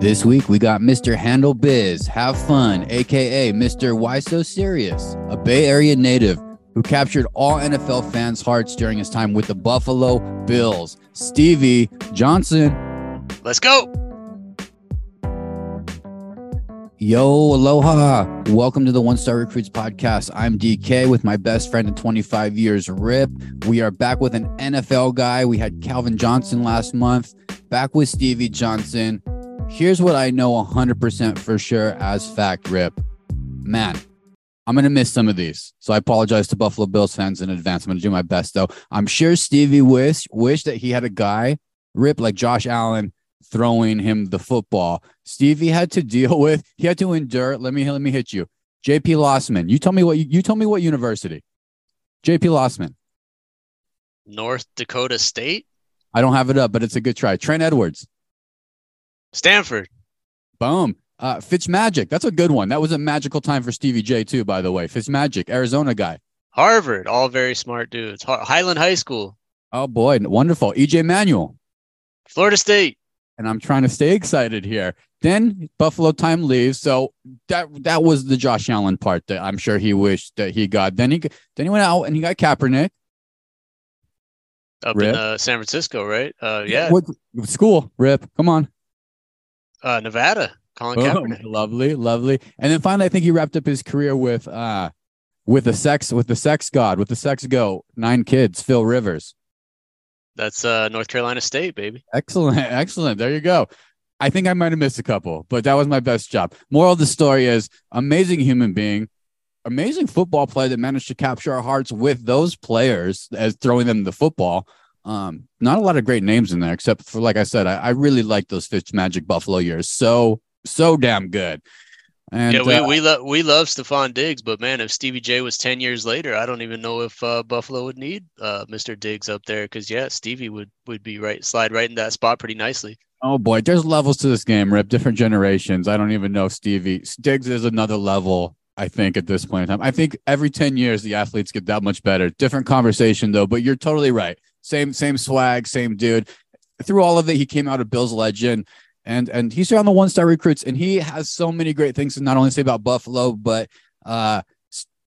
This week we got Mr. Handle Biz, Have Fun, aka Mr. Why So Serious, a Bay Area native who captured all NFL fans' hearts during his time with the Buffalo Bills, Stevie Johnson. Let's go. Yo, aloha. Welcome to the One Star Recruits podcast. I'm DK with my best friend in 25 years, Rip. We are back with an NFL guy. We had Calvin Johnson last month, back with Stevie Johnson. Here's what I know 100% for sure as fact, Rip. Man, I'm going to miss some of these. So I apologize to Buffalo Bills fans in advance. I'm going to do my best, though. I'm sure Stevie wish, wish that he had a guy, Rip, like Josh Allen, throwing him the football. Stevie had to deal with, he had to endure. Let me let me hit you. JP Losman. You tell me what you, you tell me what university. JP Losman. North Dakota State? I don't have it up, but it's a good try. Trent Edwards. Stanford. Boom. Uh, Fitzmagic. That's a good one. That was a magical time for Stevie J too, by the way. Fitz Magic, Arizona guy. Harvard. All very smart dudes. Highland High School. Oh boy, wonderful. EJ Manuel. Florida State and I'm trying to stay excited here. Then Buffalo time leaves, so that that was the Josh Allen part that I'm sure he wished that he got. Then he then he went out and he got Kaepernick up Rip. in uh, San Francisco, right? Uh, yeah. What school? Rip, come on. Uh, Nevada. Colin oh, Kaepernick. Lovely, lovely. And then finally, I think he wrapped up his career with uh with the sex with the sex god with the sex go nine kids. Phil Rivers. That's uh, North Carolina State, baby. Excellent, excellent. There you go. I think I might have missed a couple, but that was my best job. Moral of the story is amazing human being, amazing football player that managed to capture our hearts with those players as throwing them the football. Um, not a lot of great names in there, except for like I said, I, I really like those Fitz Magic Buffalo years. So so damn good. And, yeah, we uh, we love we love Stefon Diggs, but man, if Stevie J was ten years later, I don't even know if uh, Buffalo would need uh, Mr. Diggs up there because yeah, Stevie would would be right slide right in that spot pretty nicely. Oh boy, there's levels to this game, Rip. Different generations. I don't even know if Stevie Diggs is another level. I think at this point in time, I think every ten years the athletes get that much better. Different conversation though, but you're totally right. Same same swag, same dude. Through all of it, he came out a Bills legend and and he's on the one star recruits, and he has so many great things to not only say about Buffalo, but uh,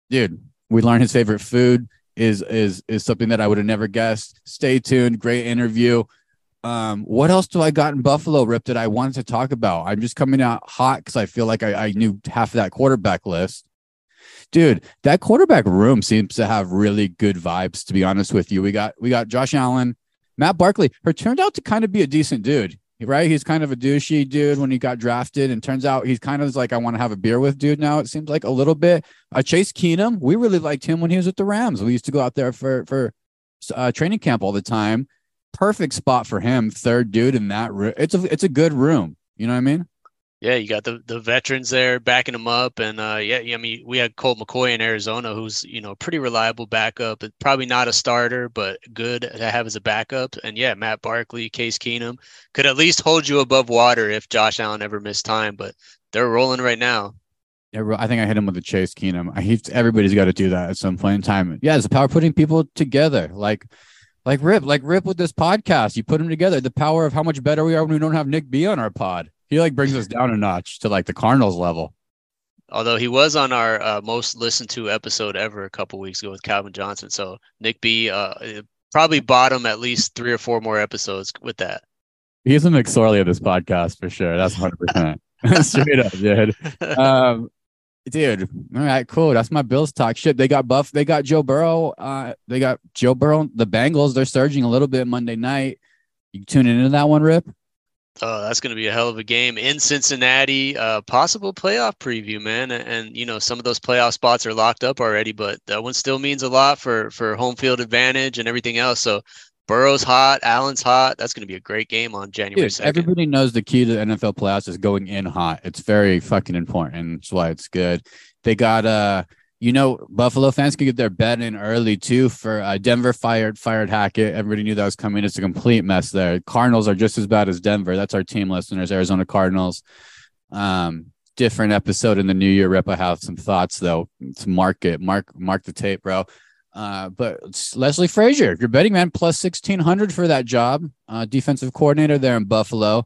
dude, we learned his favorite food is is is something that I would have never guessed. Stay tuned, great interview. Um, what else do I got in Buffalo, Rip, that I wanted to talk about? I'm just coming out hot because I feel like I, I knew half of that quarterback list. Dude, that quarterback room seems to have really good vibes, to be honest with you. We got we got Josh Allen, Matt Barkley, who turned out to kind of be a decent dude right? He's kind of a douchey dude when he got drafted, and turns out he's kind of like I want to have a beer with dude now. It seems like a little bit. Uh, Chase Keenum, we really liked him when he was with the Rams. We used to go out there for for uh, training camp all the time. Perfect spot for him, third dude in that room. It's a it's a good room. You know what I mean? Yeah, you got the the veterans there backing him up, and uh, yeah, I mean we had Colt McCoy in Arizona, who's you know pretty reliable backup. Probably not a starter, but good to have as a backup. And yeah, Matt Barkley, Case Keenum could at least hold you above water if Josh Allen ever missed time. But they're rolling right now. Yeah, I think I hit him with the Chase Keenum. I, he, everybody's got to do that at some point in time. Yeah, it's the power putting people together. Like like Rip, like Rip with this podcast. You put them together. The power of how much better we are when we don't have Nick B on our pod he like brings us down a notch to like the Cardinals level. Although he was on our uh, most listened to episode ever a couple weeks ago with Calvin Johnson, so Nick B uh, probably bottom at least three or four more episodes with that. He's the McSorley of this podcast for sure. That's hundred percent straight up, dude. Um, dude, all right, cool. That's my Bills talk. Shit, they got Buff. They got Joe Burrow. Uh, they got Joe Burrow. The Bengals. They're surging a little bit Monday night. You tune into that one, Rip? Oh, that's going to be a hell of a game in Cincinnati. Uh, possible playoff preview, man. And, and, you know, some of those playoff spots are locked up already, but that one still means a lot for for home field advantage and everything else. So Burrow's hot, Allen's hot. That's going to be a great game on January Dude, 2nd. Everybody knows the key to the NFL playoffs is going in hot. It's very fucking important. That's why it's good. They got uh you know, Buffalo fans can get their bet in early too. For uh, Denver fired fired Hackett. Everybody knew that was coming. It's a complete mess there. Cardinals are just as bad as Denver. That's our team listeners, Arizona Cardinals. Um, different episode in the new year. Rip, I have some thoughts though. It's mark it, mark mark the tape, bro. Uh, but Leslie Frazier, you're betting man plus sixteen hundred for that job. Uh, defensive coordinator there in Buffalo.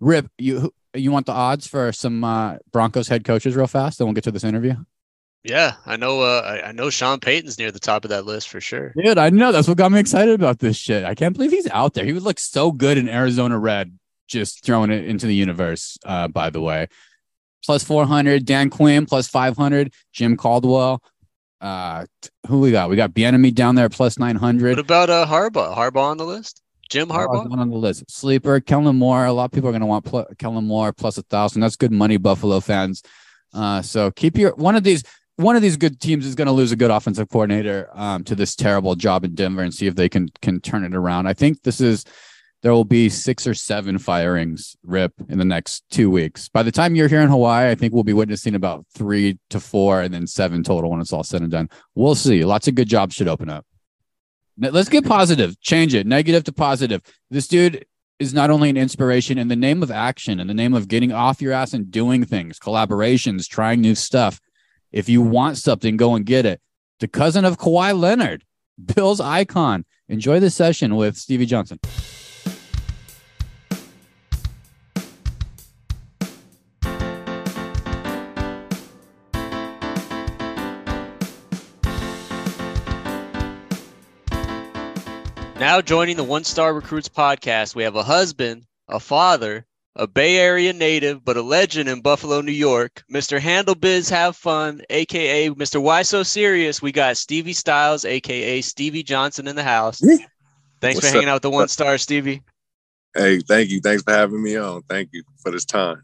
Rip, you you want the odds for some uh, Broncos head coaches real fast, then we'll get to this interview. Yeah, I know. Uh, I, I know Sean Payton's near the top of that list for sure. Dude, I know. That's what got me excited about this shit. I can't believe he's out there. He would look so good in Arizona red, just throwing it into the universe. Uh, by the way, plus four hundred. Dan Quinn plus five hundred. Jim Caldwell. Uh, who we got? We got Bieniemy down there plus nine hundred. What about uh Harbaugh? Harbaugh on the list? Jim Harbaugh on the list. Sleeper. Kellen Moore. A lot of people are going to want pl- Kellen Moore plus a thousand. That's good money, Buffalo fans. Uh, so keep your one of these one of these good teams is going to lose a good offensive coordinator um, to this terrible job in Denver and see if they can can turn it around. I think this is there will be six or seven firings rip in the next two weeks. By the time you're here in Hawaii, I think we'll be witnessing about three to four and then seven total when it's all said and done. We'll see. Lots of good jobs should open up. Let's get positive. Change it. Negative to positive. This dude is not only an inspiration in the name of action, in the name of getting off your ass and doing things, collaborations, trying new stuff. If you want something, go and get it. The cousin of Kawhi Leonard, Bill's icon. Enjoy the session with Stevie Johnson. Now joining the One Star Recruits podcast, we have a husband, a father, a Bay Area native, but a legend in Buffalo, New York, Mr. Handle Biz Have Fun, aka Mr. Why So Serious. We got Stevie Styles, aka Stevie Johnson, in the house. Thanks What's for hanging up? out with the One Star, Stevie. Hey, thank you. Thanks for having me on. Thank you for this time.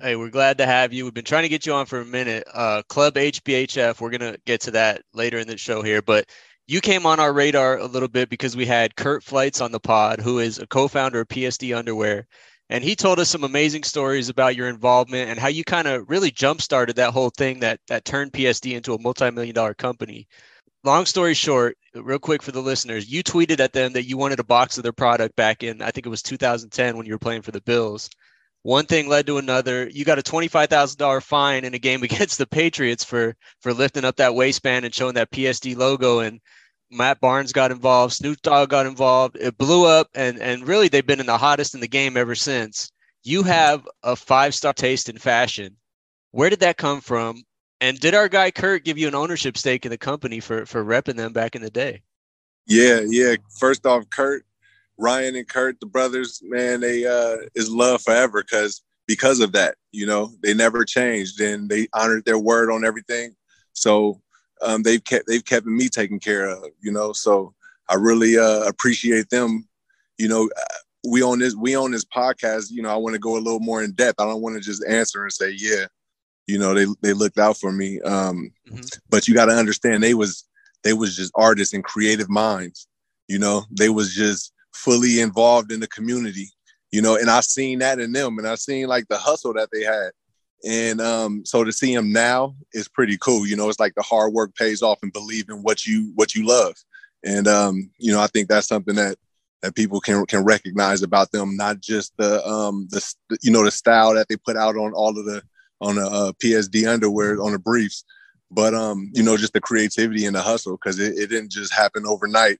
Hey, we're glad to have you. We've been trying to get you on for a minute. Uh, Club HBHF. We're gonna get to that later in the show here, but you came on our radar a little bit because we had Kurt Flights on the pod, who is a co-founder of PSD Underwear, and he told us some amazing stories about your involvement and how you kind of really jump-started that whole thing that that turned PSD into a multi-million dollar company. Long story short, real quick for the listeners, you tweeted at them that you wanted a box of their product back in I think it was 2010 when you were playing for the Bills. One thing led to another. You got a twenty-five thousand dollar fine in a game against the Patriots for for lifting up that waistband and showing that PSD logo. And Matt Barnes got involved, Snoop Dogg got involved. It blew up, and and really they've been in the hottest in the game ever since. You have a five star taste in fashion. Where did that come from? And did our guy Kurt give you an ownership stake in the company for for repping them back in the day? Yeah, yeah. First off, Kurt, Ryan, and Kurt, the brothers, man, they uh is love forever because because of that, you know, they never changed and they honored their word on everything. So um, they've kept they've kept me taken care of, you know. So I really uh, appreciate them. You know, we on this we on this podcast. You know, I want to go a little more in depth. I don't want to just answer and say, yeah, you know, they they looked out for me. Um, mm-hmm. But you got to understand, they was they was just artists and creative minds. You know, they was just fully involved in the community. You know, and I seen that in them, and I seen like the hustle that they had and um, so to see him now is pretty cool. You know, it's like the hard work pays off and believe in what you what you love. And um, you know, I think that's something that that people can can recognize about them, not just the um the you know the style that they put out on all of the on the uh, PSD underwear on the briefs, but um you know just the creativity and the hustle because it, it didn't just happen overnight.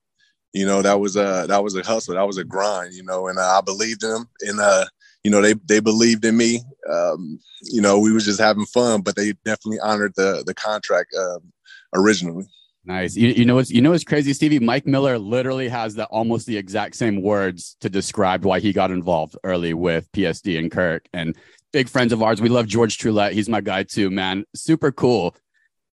You know that was a that was a hustle, that was a grind. You know, and uh, I believed in them, and uh you know they they believed in me. Um, you know, we was just having fun, but they definitely honored the the contract um, originally. Nice. You, you know what's you know what's crazy, Stevie? Mike Miller literally has the almost the exact same words to describe why he got involved early with PSD and Kirk and big friends of ours. We love George Trulette. He's my guy too, man. Super cool.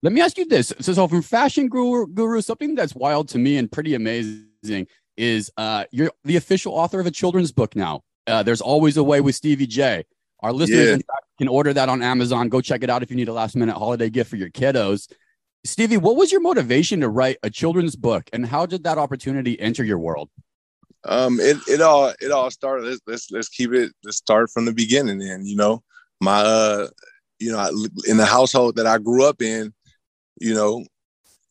Let me ask you this. So, so from Fashion Guru, Guru, something that's wild to me and pretty amazing is uh, you're the official author of a children's book now. Uh, there's always a way with Stevie J. Our listeners yeah. can order that on Amazon. Go check it out if you need a last minute holiday gift for your kiddos. Stevie, what was your motivation to write a children's book, and how did that opportunity enter your world? Um, it it all it all started. Let's let's, let's keep it. Let's start from the beginning. And you know, my uh, you know, in the household that I grew up in, you know,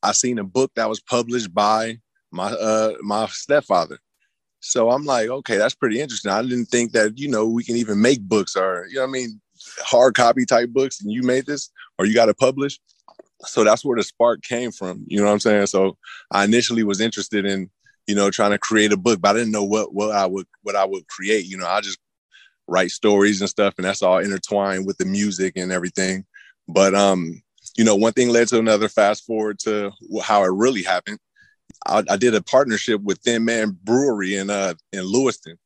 I seen a book that was published by my uh my stepfather so I'm like, okay, that's pretty interesting. I didn't think that, you know, we can even make books or, you know I mean, hard copy type books and you made this or you got to publish. So that's where the spark came from. You know what I'm saying? So I initially was interested in, you know, trying to create a book, but I didn't know what what I would what I would create. You know, I just write stories and stuff, and that's all intertwined with the music and everything. But um, you know, one thing led to another. Fast forward to how it really happened. I, I did a partnership with Thin Man Brewery in uh in Lewiston.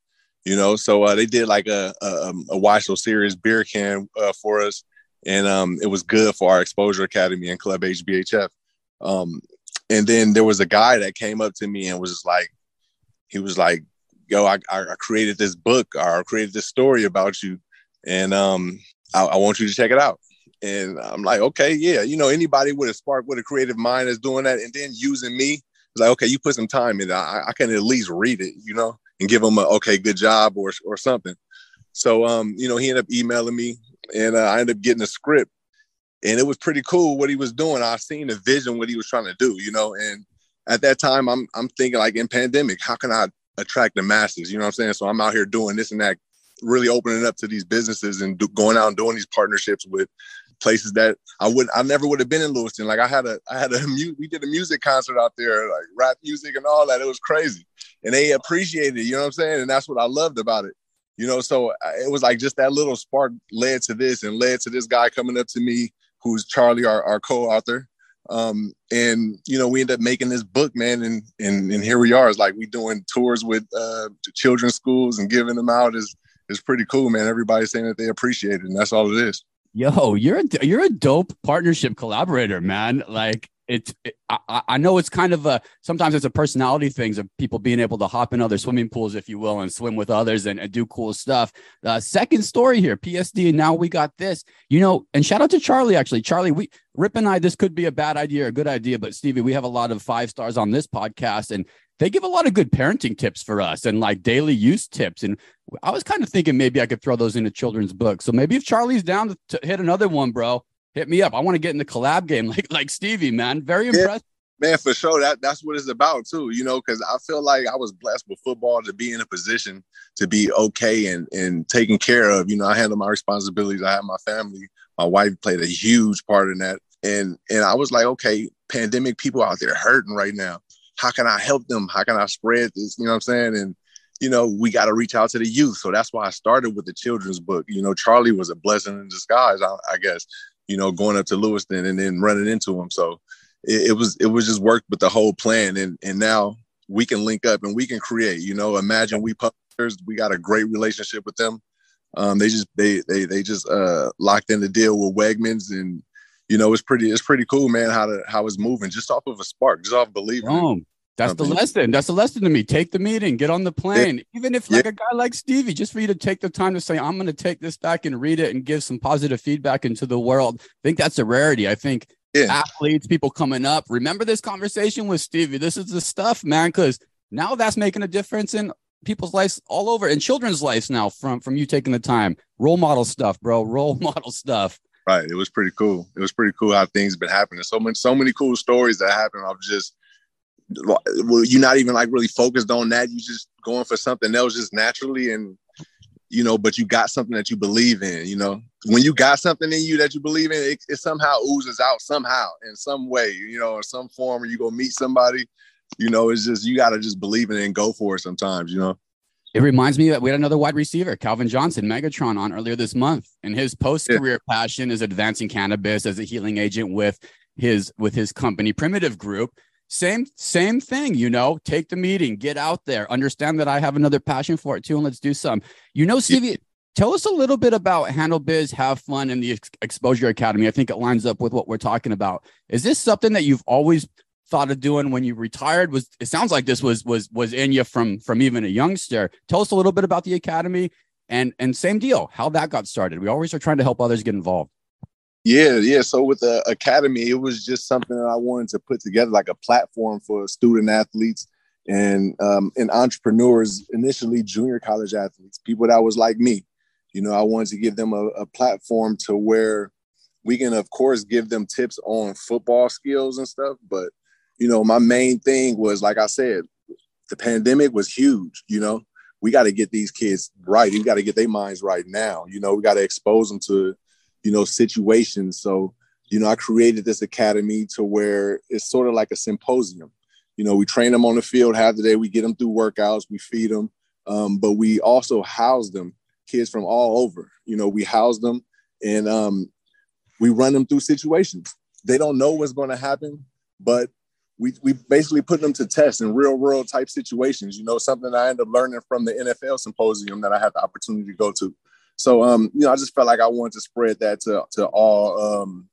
You know, so uh, they did like a a, um, a Wisel Series beer can uh, for us, and um, it was good for our Exposure Academy and Club HBHF. Um, and then there was a guy that came up to me and was like, he was like, "Yo, I, I created this book or I created this story about you, and um, I, I want you to check it out." And I'm like, okay, yeah, you know, anybody with a spark, with a creative mind is doing that, and then using me, it's like, okay, you put some time in, I, I can at least read it, you know, and give them a okay, good job or or something. So, um, you know, he ended up emailing me, and uh, I ended up getting a script, and it was pretty cool what he was doing. I seen the vision, what he was trying to do, you know, and at that time, I'm I'm thinking like in pandemic, how can I attract the masses? You know what I'm saying? So I'm out here doing this and that, really opening up to these businesses and do, going out and doing these partnerships with places that I would I never would have been in Lewiston. Like I had a I had a we did a music concert out there, like rap music and all that. It was crazy, and they appreciated it. You know what I'm saying? And that's what I loved about it. You know, so it was like just that little spark led to this, and led to this guy coming up to me, who's Charlie, our, our co-author. Um, and you know, we ended up making this book, man, and and and here we are. It's like we doing tours with uh children's schools and giving them out is is pretty cool, man. Everybody's saying that they appreciate it, and that's all it is. Yo, you're a you're a dope partnership collaborator, man. Like it's it, I, I, know it's kind of a sometimes it's a personality things of people being able to hop in other swimming pools if you will and swim with others and, and do cool stuff. Uh, second story here psd and now we got this. You know and shout out to charlie actually. Charlie we rip and i this could be a bad idea or a good idea but stevie we have a lot of five stars on this podcast and they give a lot of good parenting tips for us and like daily use tips. And I was kind of thinking maybe I could throw those into children's books. So maybe if Charlie's down to, hit another one, bro, hit me up. I want to get in the collab game like like Stevie, man. Very impressed. Yeah, man, for sure. That that's what it's about too. You know, because I feel like I was blessed with football to be in a position to be okay and and taken care of. You know, I handle my responsibilities. I have my family. My wife played a huge part in that. And and I was like, okay, pandemic people out there hurting right now how can I help them? How can I spread this? You know what I'm saying? And you know, we got to reach out to the youth. So that's why I started with the children's book. You know, Charlie was a blessing in disguise, I, I guess. You know, going up to Lewiston and then running into him. So it, it was it was just worked with the whole plan, and and now we can link up and we can create. You know, imagine we publishers, we got a great relationship with them. Um, they just they they they just uh, locked in the deal with Wegmans and you know, it's pretty, it's pretty cool, man, how to how it's moving just off of a spark, just off believing. Boom. That's the lesson. That's the lesson to me. Take the meeting, get on the plane. Yeah. Even if like yeah. a guy like Stevie, just for you to take the time to say, I'm going to take this back and read it and give some positive feedback into the world. I think that's a rarity. I think yeah. athletes, people coming up, remember this conversation with Stevie. This is the stuff, man, because now that's making a difference in people's lives all over and children's lives now from from you taking the time. Role model stuff, bro. Role model stuff. Right. It was pretty cool. It was pretty cool how things been happening. So many, so many cool stories that happened. I'm just, well, you're not even like really focused on that. You just going for something else just naturally, and you know, but you got something that you believe in. You know, when you got something in you that you believe in, it, it somehow oozes out somehow in some way. You know, in some form, or you go meet somebody. You know, it's just you got to just believe in it and go for it. Sometimes, you know. It reminds me that we had another wide receiver, Calvin Johnson, Megatron, on earlier this month, and his post-career yeah. passion is advancing cannabis as a healing agent with his with his company, Primitive Group. Same same thing, you know. Take the meeting, get out there, understand that I have another passion for it too, and let's do some. You know, Stevie, yeah. tell us a little bit about Handle Biz, Have Fun, and the Ex- Exposure Academy. I think it lines up with what we're talking about. Is this something that you've always thought of doing when you retired was it sounds like this was was was in you from from even a youngster. Tell us a little bit about the academy and and same deal how that got started. We always are trying to help others get involved. Yeah yeah. So with the academy it was just something that i wanted to put together like a platform for student athletes and um, and entrepreneurs initially junior college athletes people that was like me. You know i wanted to give them a, a platform to where we can of course give them tips on football skills and stuff but you know, my main thing was, like I said, the pandemic was huge. You know, we got to get these kids right. We got to get their minds right now. You know, we got to expose them to, you know, situations. So, you know, I created this academy to where it's sort of like a symposium. You know, we train them on the field half the day. We get them through workouts. We feed them, um, but we also house them kids from all over. You know, we house them and um, we run them through situations. They don't know what's going to happen, but we we basically put them to test in real world type situations. You know, something I ended up learning from the NFL symposium that I had the opportunity to go to. So, um, you know, I just felt like I wanted to spread that to to all um,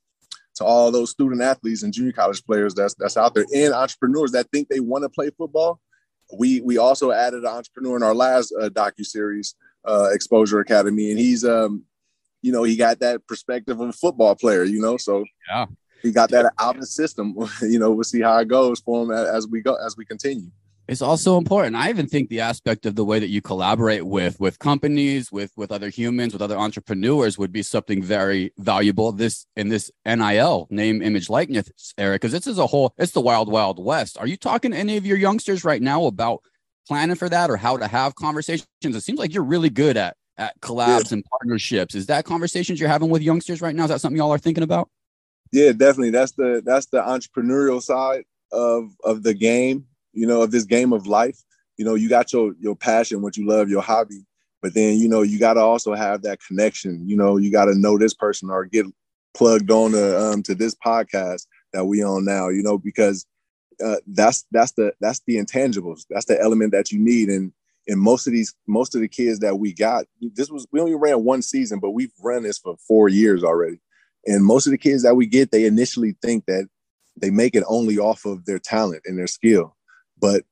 to all those student athletes and junior college players that's that's out there and entrepreneurs that think they want to play football. We we also added an entrepreneur in our last uh, docu series, uh, Exposure Academy, and he's um, you know, he got that perspective of a football player. You know, so yeah, he got that out of the system. you know, we'll see how it goes for him as we go as we continue It's also important. I even think the aspect of the way that you collaborate with with companies, with with other humans, with other entrepreneurs would be something very valuable. This in this NIL name, image, likeness era, because this is a whole. It's the wild, wild west. Are you talking to any of your youngsters right now about planning for that or how to have conversations? It seems like you're really good at at collabs yeah. and partnerships. Is that conversations you're having with youngsters right now? Is that something y'all are thinking about? Yeah, definitely. That's the that's the entrepreneurial side of of the game you know, of this game of life. You know, you got your your passion, what you love, your hobby, but then you know you got to also have that connection. You know, you got to know this person or get plugged on to um, to this podcast that we on now. You know, because uh, that's that's the that's the intangibles. That's the element that you need. And and most of these most of the kids that we got, this was we only ran one season, but we've run this for four years already. And most of the kids that we get, they initially think that they make it only off of their talent and their skill. But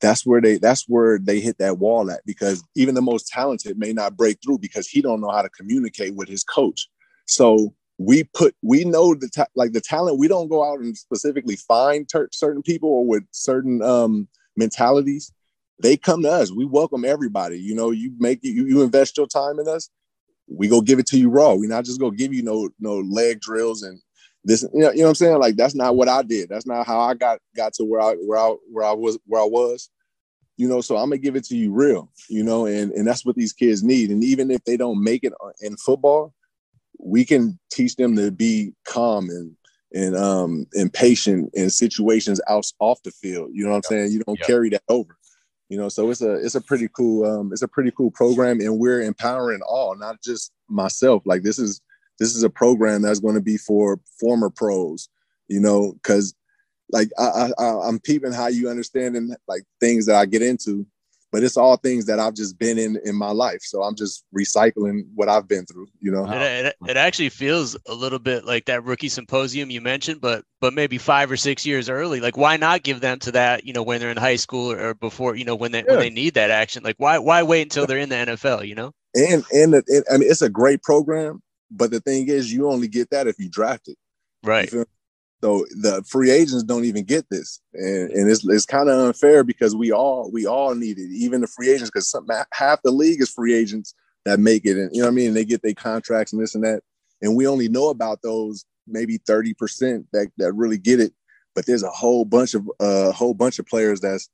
that's where they that's where they hit that wall at because even the most talented may not break through because he don't know how to communicate with his coach. So we put we know the ta- like the talent we don't go out and specifically find ter- certain people or with certain um mentalities. They come to us. We welcome everybody. You know you make you, you invest your time in us we go give it to you raw we not just go give you no no leg drills and this you know, you know what I'm saying? Like that's not what I did. That's not how I got got to where I where I where I was where I was. You know, so I'm gonna give it to you real, you know, and and that's what these kids need. And even if they don't make it in football, we can teach them to be calm and and um and patient in situations out off the field. You know what I'm saying? You don't carry that over. You know, so it's a it's a pretty cool um it's a pretty cool program and we're empowering all, not just myself. Like this is this is a program that's going to be for former pros, you know, because like I, I I'm peeping how you understanding like things that I get into, but it's all things that I've just been in in my life. So I'm just recycling what I've been through, you know. It, it, it, actually feels a little bit like that rookie symposium you mentioned, but but maybe five or six years early. Like, why not give them to that? You know, when they're in high school or, or before, you know, when they yeah. when they need that action. Like, why why wait until they're in the NFL? You know. And and, and I mean, it's a great program, but the thing is, you only get that if you draft it. Right. So the free agents don't even get this, and, and it's it's kind of unfair because we all we all need it, even the free agents, because half the league is free agents that make it, and you know what I mean. And they get their contracts and this and that, and we only know about those maybe thirty percent that that really get it. But there's a whole bunch of a uh, whole bunch of players that's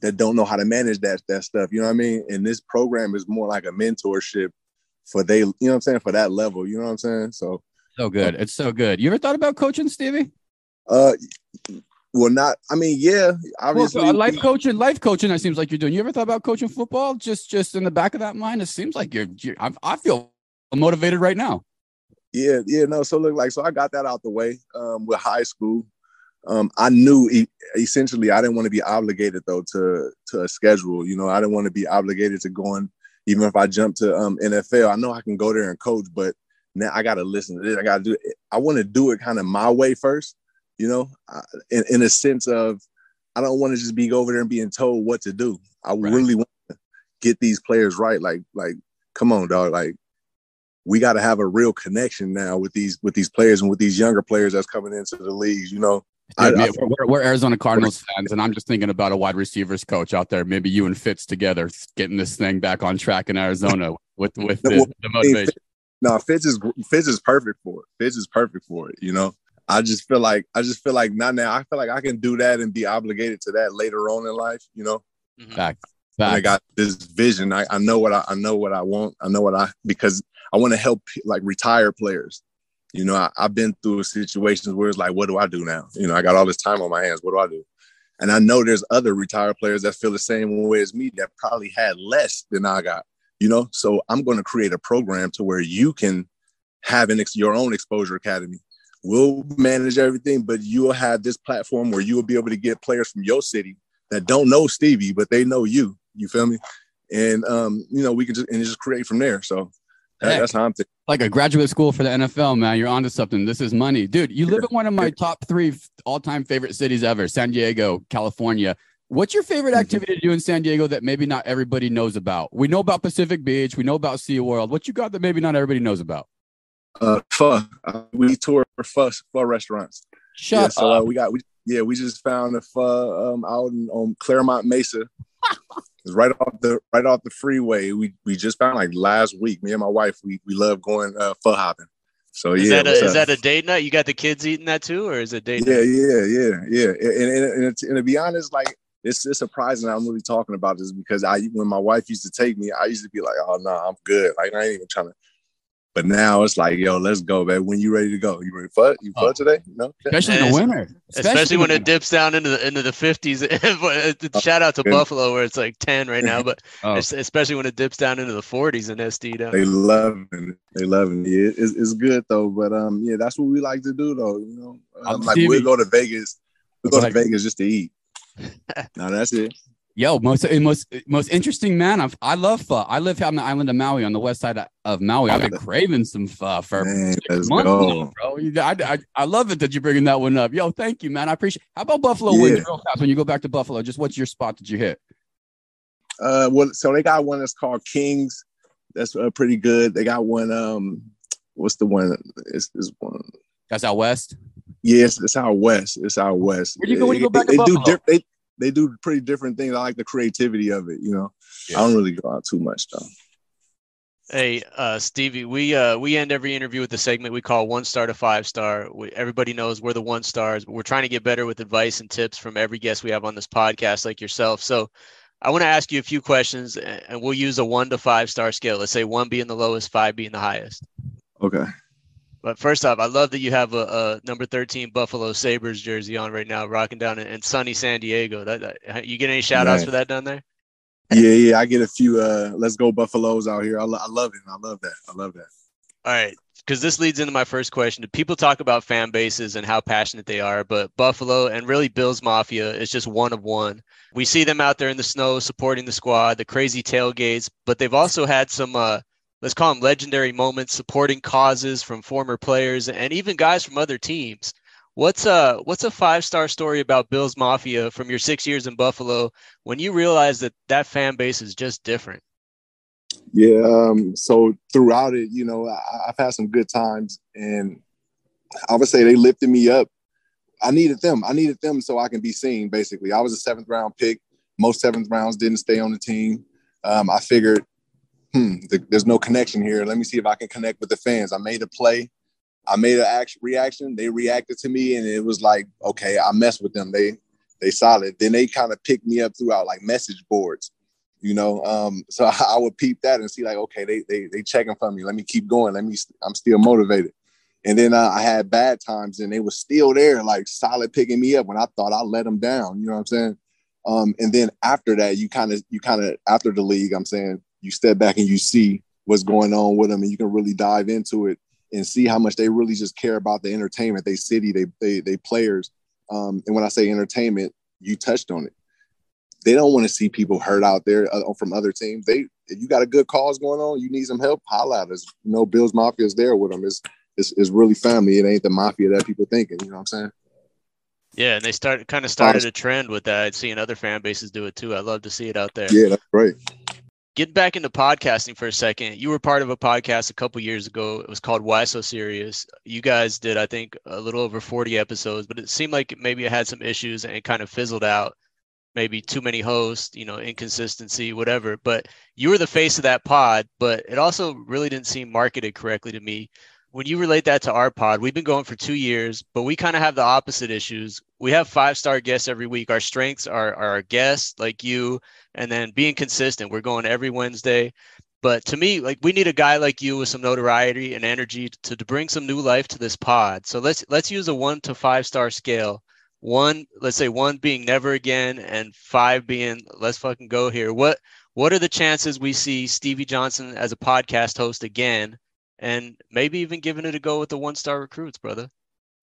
that don't know how to manage that that stuff. You know what I mean? And this program is more like a mentorship for they, you know what I'm saying, for that level. You know what I'm saying? So so good. It's so good. You ever thought about coaching, Stevie? Uh well not I mean, yeah, obviously well, life coaching, life coaching that seems like you're doing. You ever thought about coaching football? Just just in the back of that mind, it seems like you're, you're I, I feel motivated right now. Yeah, yeah, no. So look like so I got that out the way um with high school. Um, I knew e- essentially I didn't want to be obligated though to to a schedule. You know, I didn't want to be obligated to going even if I jump to um, NFL, I know I can go there and coach, but now I got to listen to this. I got to do it. I want to do it kind of my way first, you know, in, in a sense of I don't want to just be over there and being told what to do. I right. really want to get these players right. Like, like, come on, dog. Like, we got to have a real connection now with these with these players and with these younger players that's coming into the leagues. You know, I, I, we're, we're, Arizona Cardinals fans, and I'm just thinking about a wide receivers coach out there. Maybe you and Fitz together getting this thing back on track in Arizona with with the, the motivation. No, Fitz is Fitz is perfect for it. Fitz is perfect for it. You know, I just feel like I just feel like not now. I feel like I can do that and be obligated to that later on in life. You know, mm-hmm. Fact. I got this vision. I, I know what I, I know what I want. I know what I because I want to help like retire players. You know, I, have been through situations where it's like, what do I do now? You know, I got all this time on my hands. What do I do? And I know there's other retired players that feel the same way as me that probably had less than I got. You know, so I'm going to create a program to where you can have an ex- your own exposure academy. We'll manage everything, but you will have this platform where you will be able to get players from your city that don't know Stevie, but they know you. You feel me? And um, you know, we can just and just create from there. So that, that's how I'm thinking. Like a graduate school for the NFL, man. You're onto something. This is money, dude. You live in one of my top three all-time favorite cities ever, San Diego, California. What's your favorite Mm-hmm. activity to do in San Diego that maybe not everybody knows about? We know about Pacific Beach, we know about Sea World. What you got that maybe not everybody knows about? Uh, pho. Uh, we tour pho, pho restaurants. Shut yeah, so up. uh, we got we yeah we just found a pho um, out in, on Clairemont Mesa. it's right off the right off the freeway. We we just found like last week. Me and my wife we we love going uh, pho hopping. So Is yeah, that a, is that a date night? You got the kids eating that too, or is it date yeah, night? yeah, yeah, yeah. And, and, and, it's- and to be honest, like it's, it's surprising I'm really talking about this because I when my wife used to take me, I used to be like, oh no, I'm good. Like I ain't even trying to. But now it's like, yo, let's go, man. When you ready to go? You ready for You Oh. for today? No. Especially in the And winter. Especially, when in it dips down into the into the fifties. Shout out to Yeah. Buffalo where it's like ten right now, but Oh. especially when it dips down into the forties in SD. Down. They love it. They love it. Yeah, it's, it's good though. But um, yeah, that's what we like to do though. You know, I'm um, like Stevie. we'll go to Vegas. We Go go to. Vegas just to eat. no, that's it. Yo, most most most interesting man. I've, I love pho. I live on the island of Maui on the west side of, Maui. I've been craving some pho for Man, months now, bro. I, I, I love it that you're bringing that one up. Yo, thank you, man. I appreciate. How about Buffalo Yeah. Wings real fast? When you go back to Buffalo, just what's your spot that you hit? Uh, well, so they got one that's called Kings. That's uh, pretty good. They got one. Um, what's the one? It's this one. That's out west. Yes, it's out west. It's out west. Where'd you go when you go back to they, they do Buffalo? diff- they they do pretty different things. I like the creativity of it. You know, I don't really go out too much though. Hey, uh, Stevie, we uh, we end every interview with the segment we call one star to five star. We, everybody knows we're the one stars, but we're trying to get better with advice and tips from every guest we have on this podcast, like yourself. So, I want to ask you a few questions, and we'll use a one to five star scale. Let's say one being the lowest, five being the highest. Okay. But first off, I love that you have a, a number thirteen Buffalo Sabres jersey on right now, rocking down in, in sunny San Diego. That, that you get any shout outs for that down there? Yeah, yeah. I get a few. Uh, let's go Buffaloes out here. I, lo- I love it. I love that. I love that. All right, because this leads into my first question. People talk about fan bases and how passionate they are, but Buffalo and really Bills Mafia is just one of one. We see them out there in the snow supporting the squad, the crazy tailgates, but they've also had some, uh, let's call them legendary moments supporting causes from former players and even guys from other teams. What's a what's a five star story about Bills Mafia from your six years in Buffalo when you realize that that fan base is just different? Yeah. Um, so throughout it, you know, I, I've had some good times, and I would say they lifted me up. I needed them. I needed them so I can be seen. Basically, I was a seventh round pick. Most seventh rounds didn't stay on the team. Um, I figured, hmm, th- there's no connection here. Let me see if I can connect with the fans. I made a play. I made an action reaction. They reacted to me, and it was like, okay, I messed with them. They they solid. Then they kind of picked me up throughout like message boards you know um so I, I would peep that and see like okay they they they checking for me let me keep going let me i'm still motivated and then uh, i had bad times and they were still there like solid picking me up when i thought i let them down you know what i'm saying um and then after that you kind of you kind of after the league i'm saying you step back and you see what's going on with them and you can really dive into it and see how much they really just care about the entertainment they city they they, they players um and when i say entertainment you touched on it they don't want to see people hurt out there uh, from other teams. They, if you got a good cause going on, you need some help. Holla at us. You know, Bills Mafia is there with them. It's, it's it's really family. It ain't the mafia that people thinking. You know what I'm saying? Yeah, and they start kind of started a trend with that. Seeing other fan bases do it too. I love to see it out there. Yeah, that's great. Getting back into podcasting for a second, you were part of a podcast a couple years ago. It was called Why So Serious. You guys did, I think, a little over 40 episodes, but it seemed like maybe it had some issues and it kind of fizzled out. Maybe too many hosts, you know, inconsistency, whatever. But you were the face of that pod, but it also really didn't seem marketed correctly to me. When you relate that to our pod, we've been going for two years, but we kind of have the opposite issues. We have five star guests every week. Our strengths are, are our guests, like you, and then being consistent. We're going every Wednesday. But to me, like we need a guy like you with some notoriety and energy to, to bring some new life to this pod. So let's let's use a one to five star scale. One, let's say one being never again, and five being let's fucking go here. What What are the chances we see Stevie Johnson as a podcast host again, and maybe even giving it a go with the one star recruits, brother?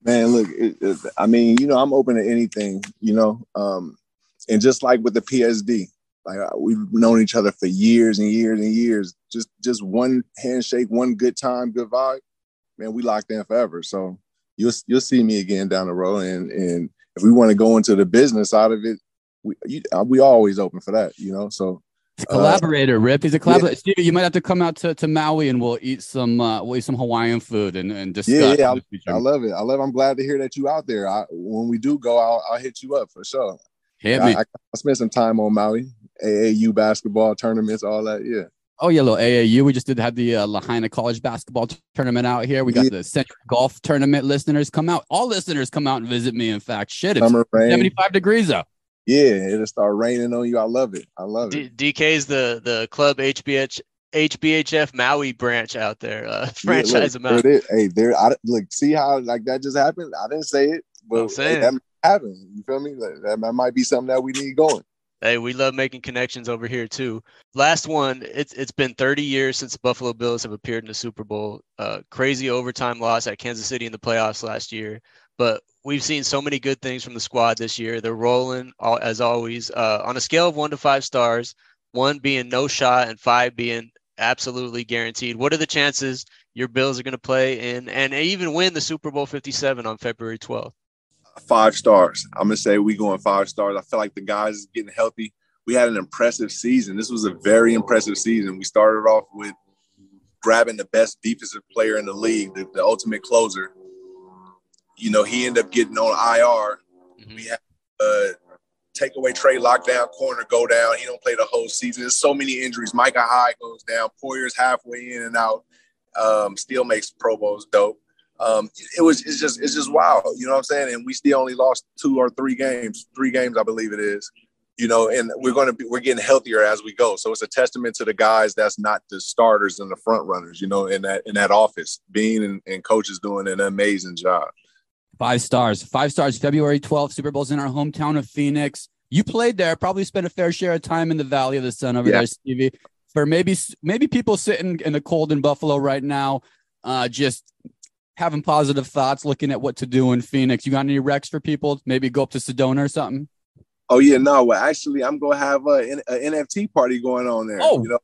Man, look, it, it, I mean, you know, I'm open to anything, you know, um, and just like with the PSD, like uh, we've known each other for years and years and years. Just just one handshake, one good time, good vibe. Man, we locked in forever. So you'll you'll see me again down the road. And and if we want to go into the business side of it, we you, uh, we always open for that. You know, so. He's a collaborator, uh, Rip. He's a collaborator. Yeah. Stevie, you might have to come out to, to Maui and we'll eat some uh, we'll eat some Hawaiian food and, and discuss. Yeah, yeah I, I, love it. I love. It. I'm glad to hear that you out there. I, when we do go, I'll, I'll hit you up for sure. Hit me. I, I, spent some time on Maui, AAU basketball tournaments, all that. Yeah. Oh yeah, little AAU. We just did have the uh, Lahaina College basketball tournament out here. We got yeah. the Sentry Golf tournament listeners come out. All listeners come out and visit me. In fact, shit, it's Summer rain. 75 degrees out. Yeah, it'll start raining on you. I love it. I love it. D- DK's the the club HBH HBHF Maui branch out there. Uh, franchise yeah, look. Hey, there. I look. See how like that just happened. I didn't say it, but hey, that happened. You feel me? That, that might be something that we need going. Hey, we love making connections over here too. Last one, it's it's been 30 years since the Buffalo Bills have appeared in the Super Bowl. Uh, crazy overtime loss at Kansas City in the playoffs last year, but we've seen so many good things from the squad this year. They're rolling as always. Uh, on a scale of one to five stars, one being no shot and five being absolutely guaranteed. What are the chances your Bills are going to play in and even win the Super Bowl 57 on February 12th? five stars. I'm gonna say we going five stars. I feel like the guys is getting healthy. We had an impressive season. This was a very impressive season. We started off with grabbing the best defensive player in the league, the, the ultimate closer. You know, he ended up getting on IR. Mm-hmm. We had uh, take away Trey lockdown corner go down. He don't play the whole season. There's so many injuries. Micah Hyde goes down. Poyer's halfway in and out. Um, still makes Pro Bowls dope um, it was it's just it's just wild, you know what I'm saying? And we still only lost two or three games, three games I believe it is, you know. And we're going to be we're getting healthier as we go. So it's a testament to the guys that's not the starters and the front runners, you know, in that in that office. Beane and, and coaches doing an amazing job. Five stars, five stars. February 12th, Super Bowl's in our hometown of Phoenix. You played there, probably spent a fair share of time in the Valley of the Sun over yeah. there, Stevie. For maybe maybe people sitting in the cold in Buffalo right now, uh, just having positive thoughts, looking at what to do in Phoenix. You got any recs for people? Maybe go up to Sedona or something. Oh yeah, no. Well, actually, I'm gonna have a, a NFT party going on there. Oh, you know,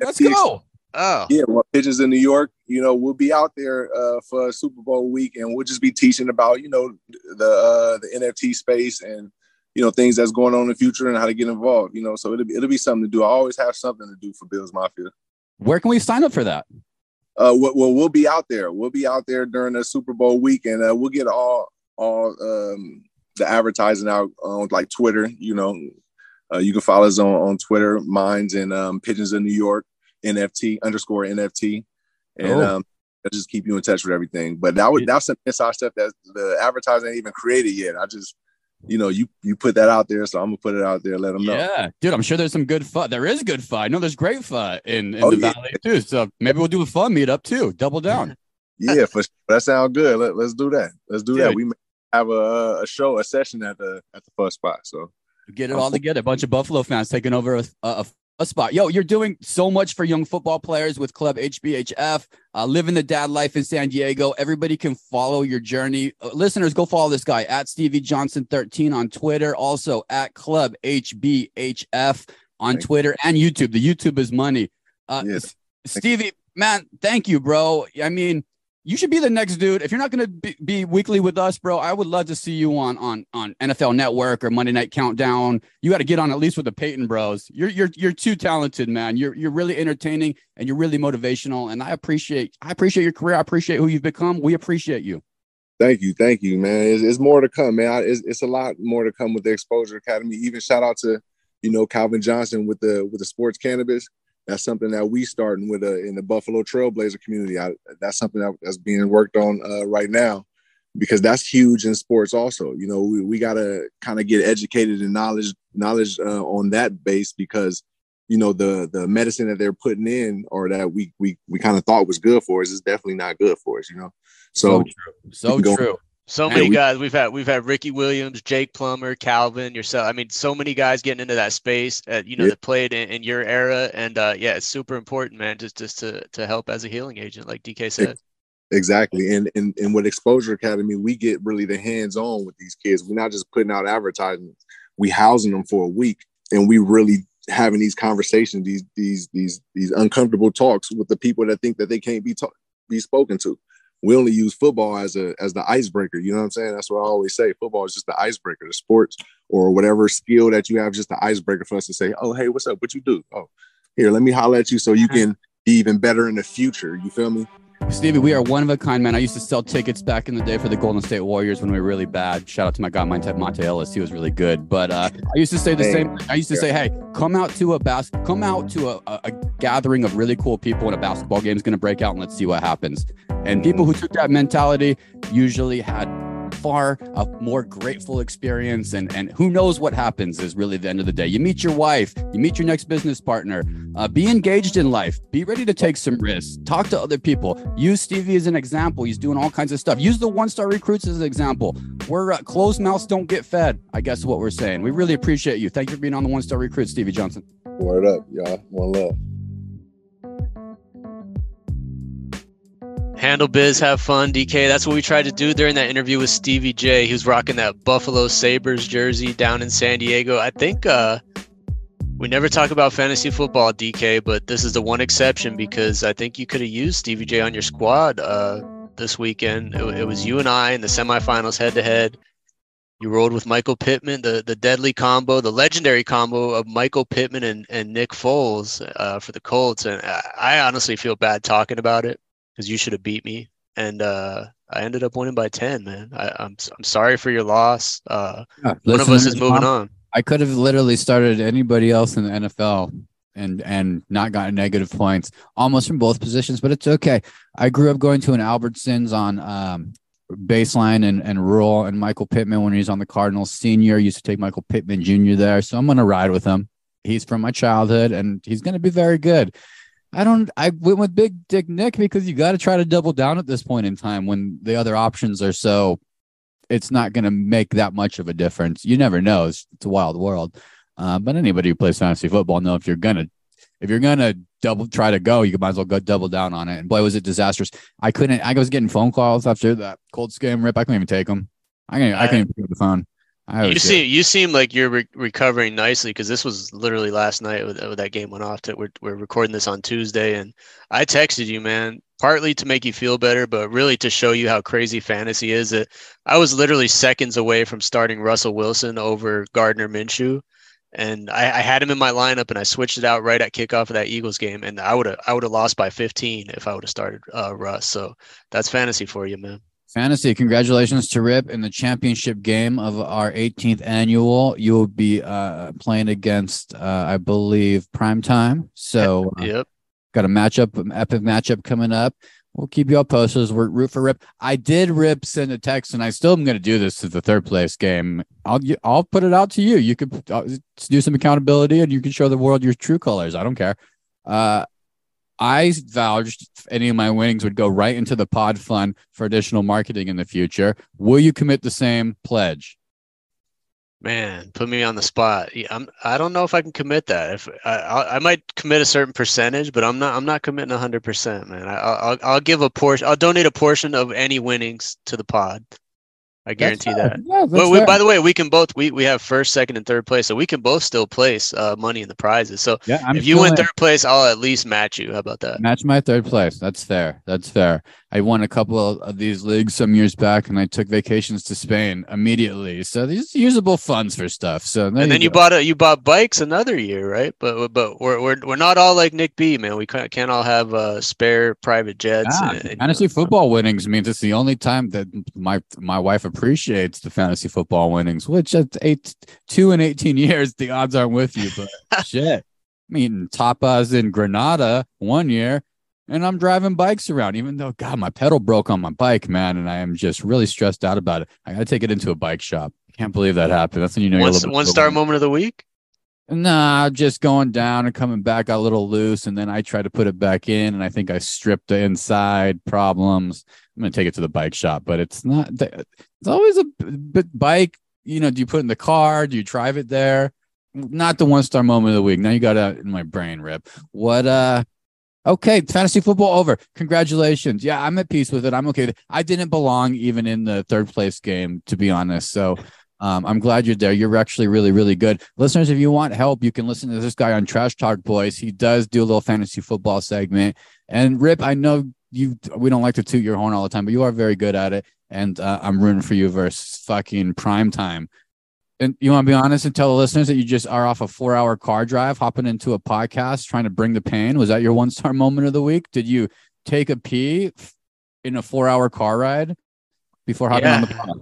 let's go. Oh, yeah. Well, pitches in New York. You know, we'll be out there uh, for Super Bowl week, and we'll just be teaching about you know the uh, the NFT space and you know things that's going on in the future and how to get involved. You know, so it'll be, it'll be something to do. I always have something to do for Bills Mafia. Where can we sign up for that? uh, well, we'll be out there. We'll be out there during the Super Bowl week, and uh, we'll get all all um, the advertising out on like Twitter. You know, uh, you can follow us on, on Twitter, Minds and um, Pigeons in New York, NFT underscore NFT, and oh. um, just keep you in touch with everything. But that was that's some inside stuff that the advertising ain't even created yet. I just you know, you you put that out there, so I'm gonna put it out there, let them know. Yeah, dude, I'm sure there's some good fun. There is good fun. I know there's great fun in, in oh, the yeah. valley too. So maybe we'll do a fun meetup too. Double down. yeah, for sure. that sounds good. Let, us do that. Let's do dude. that. We may have a, a show, a session at the at the first spot. So get it all together. A bunch of Buffalo fans taking over a, a, a spot. Yo, you're doing so much for young football players with Club HBHF, uh, living the dad life in San Diego. Everybody can follow your journey. Uh, listeners, go follow this guy at Stevie Johnson 13 on Twitter, also at Club HBHF on Thank Twitter you. and YouTube. The YouTube is money. Uh, yes. Stevie, man, thank you, bro. I mean, you should be the next dude. If you're not going to be, be, weekly with us, bro, I would love to see you on on on NFL Network or Monday Night Countdown. You got to get on at least with the Peyton Bros. You're you're you're too talented, man. You're you're really entertaining and you're really motivational. And I appreciate I appreciate your career. I appreciate who you've become. We appreciate you. Thank you, thank you, man. It's, it's more to come, man. It's, it's a lot more to come with the Exposure Academy. Even shout out to you know Calvin Johnson with the with the sports cannabis that's something that we starting with uh, in the Buffalo Trailblazer community. I, that's something that, that's being worked on uh, right now because that's huge in sports also. You know, we, we got to kind of get educated and knowledge knowledge uh, on that base because you know the the medicine that they're putting in or that we we we kind of thought was good for us is definitely not good for us. You know, so so true. So true. So many guys we've had we've had Ricky Williams, Jake Plummer, Calvin, yourself. I mean, so many guys getting into that space. At, you know, yeah. that played in, in, your era, and uh, yeah, it's super important, man. Just just to to help as a healing agent, like DK said. Exactly, and and and with Exposure Academy, we get really the hands on with these kids. We're not just putting out advertisements; we housing them for a week, and we really having these conversations, these these these these uncomfortable talks with the people that think that they can't be ta- be spoken to we only use football as a as the icebreaker. You know what I'm saying? That's what I always say. Football is just the icebreaker. The sports or whatever skill that you have, just the icebreaker for us to say, "Oh, hey, what's up? What you do? Oh, here, let me holler at you so you can be even better in the future." You feel me? Stevie, we are one of a kind, man. I used to sell tickets back in the day for the Golden State Warriors when we were really bad. Shout out to my guy, Monta Ellis. He was really good. But uh, I used to say the hey, same. I used to yeah. say, hey, come out to a bas- come out to a, a, a gathering of really cool people, and a basketball game is going to break out, and let's see what happens. And people who took that mentality usually had far a more grateful experience and and who knows what happens is really the end of the day. You meet your wife you meet your next business partner uh, be engaged in life be ready to take some risks talk to other people. Use stevie as an example. He's doing all kinds of stuff. Use the one star recruits as an example. We're uh, closed mouths don't get fed i guess what we're saying. We really appreciate you. Thank you for being on the one star recruit stevie johnson. Word up y'all. One love Handle biz, have fun, DK. That's what we tried to do during that interview with Stevie J. He was rocking that Buffalo Sabres jersey down in San Diego. I think uh, we never talk about fantasy football, DK, but this is the one exception because I think you could have used Stevie J on your squad uh, this weekend. It, it, was you and I in the semifinals head to head. You rolled with Michael Pittman, the, the deadly combo, the legendary combo of Michael Pittman and, and Nick Foles uh, for the Colts. And I, I honestly feel bad talking about it because you should have beat me. And uh, I ended up winning by 10, man. I, am I'm, I'm sorry for your loss. Uh, yeah, one of us is moving on. I could have literally started anybody else in the NFL and and not gotten negative points almost from both positions, but it's okay. I grew up going to an Albertsons on um, baseline and, and rural, and Michael Pittman when he was on the Cardinals senior used to take Michael Pittman Jr. there, so I'm gonna ride with him. He's from my childhood, and he's gonna be very good. I don't. I went with Big Dick Nick because you got to try to double down at this point in time when the other options are so. It's not going to make that much of a difference. You never know. It's, it's a wild world. Uh, but anybody who plays fantasy football know if you're gonna if you're gonna double try to go, you might as well go double down on it. And boy, was it disastrous! I couldn't. I was getting phone calls after that Colts game rip. I couldn't even take them. I can't. I couldn't even pick up the phone. You seem you seem like you're re- recovering nicely because this was literally last night that game went off. To, we're we're recording this on Tuesday, and I texted you, man, partly to make you feel better, but really to show you how crazy fantasy is. That I was literally seconds away from starting Russell Wilson over Gardner Minshew, and I, I had him in my lineup, and I switched it out right at kickoff of that Eagles game, and I would have I would have lost by 15 if I would have started uh, Russ. So that's fantasy for you, man. Fantasy, congratulations to Rip in the championship game of our 18th annual. You will be uh, playing against, uh, I believe, Prime Time. So, uh, yep, got a matchup, epic matchup coming up. We'll keep you all posted. We're root for Rip. I did Rip send a text, and I still am going to do this to the third place game. I'll I'll put it out to you. You could uh, do some accountability, and you can show the world your true colors. I don't care. Uh, I vouched any of my winnings would go right into the pod fund for additional marketing in the future. Will you commit the same pledge? Man, put me on the spot. I'm. I don't know if I can commit that. If I, I might commit a certain percentage, but I'm not. I'm not committing hundred percent, man. I, will I'll give a portion. I'll donate a portion of any winnings to the pod. I guarantee that. Yeah, but we, by the way, we can both we, we have first, second, and third place, so we can both still place uh, money in the prizes. So yeah, I'm if you win third place, I'll at least match you. How about that? Match my third place. That's fair. That's fair. I won a couple of these leagues some years back, and I took vacations to Spain immediately. So these usable funds for stuff. So and then you, you bought a, you bought bikes another year, right? But but we're we're, we're not all like Nick B, man. We can't, can't all have uh, spare private jets. Ah, and, and, fantasy you know, football winnings means it's the only time that my my wife appreciates the fantasy football winnings. Which at eight two and eighteen years, the odds aren't with you. But shit, I mean tapas in Granada one year and I'm driving bikes around, even though God, my pedal broke on my bike, man, and I am just really stressed out about it. I got to take it into a bike shop. Can't believe that happened. That's when you know. One, one star moment of the week. Nah, just going down and coming back got a little loose, and then I tried to put it back in, and I think I stripped the inside problems. I'm gonna take it to the bike shop, but it's not. It's always a bike. You know, do you put in the car? Do you drive it there? Not the one star moment of the week. Now you got it in my brain, Rip. What? Uh, okay, fantasy football over. Congratulations. Yeah, I'm at peace with it. I'm okay. I didn't belong even in the third place game, to be honest. So um, I'm glad you're there. You're actually really, really good. Listeners, if you want help, you can listen to this guy on Trash Talk Boys. He does do a little fantasy football segment. And Rip, I know you we don't like to toot your horn all the time, but you are very good at it. And uh, I'm rooting for you versus fucking prime time. And you want to be honest and tell the listeners that you just are off a four hour car drive, hopping into a podcast, trying to bring the pain. Was that your one star moment of the week? Did you take a pee in a four hour car ride before hopping yeah. on the pod?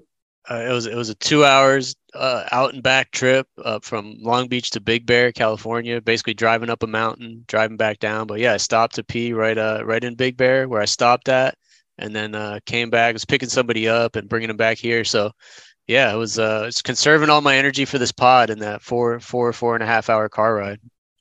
Uh, it was it was a two hours uh, out and back trip uh, from Long Beach to Big Bear, California. Basically driving up a mountain, driving back down. But yeah, I stopped to pee right uh right in Big Bear where I stopped at, and then uh, came back. Was picking somebody up and bringing them back here. So yeah, it was uh it's conserving all my energy for this pod in that four four four and a half hour car ride.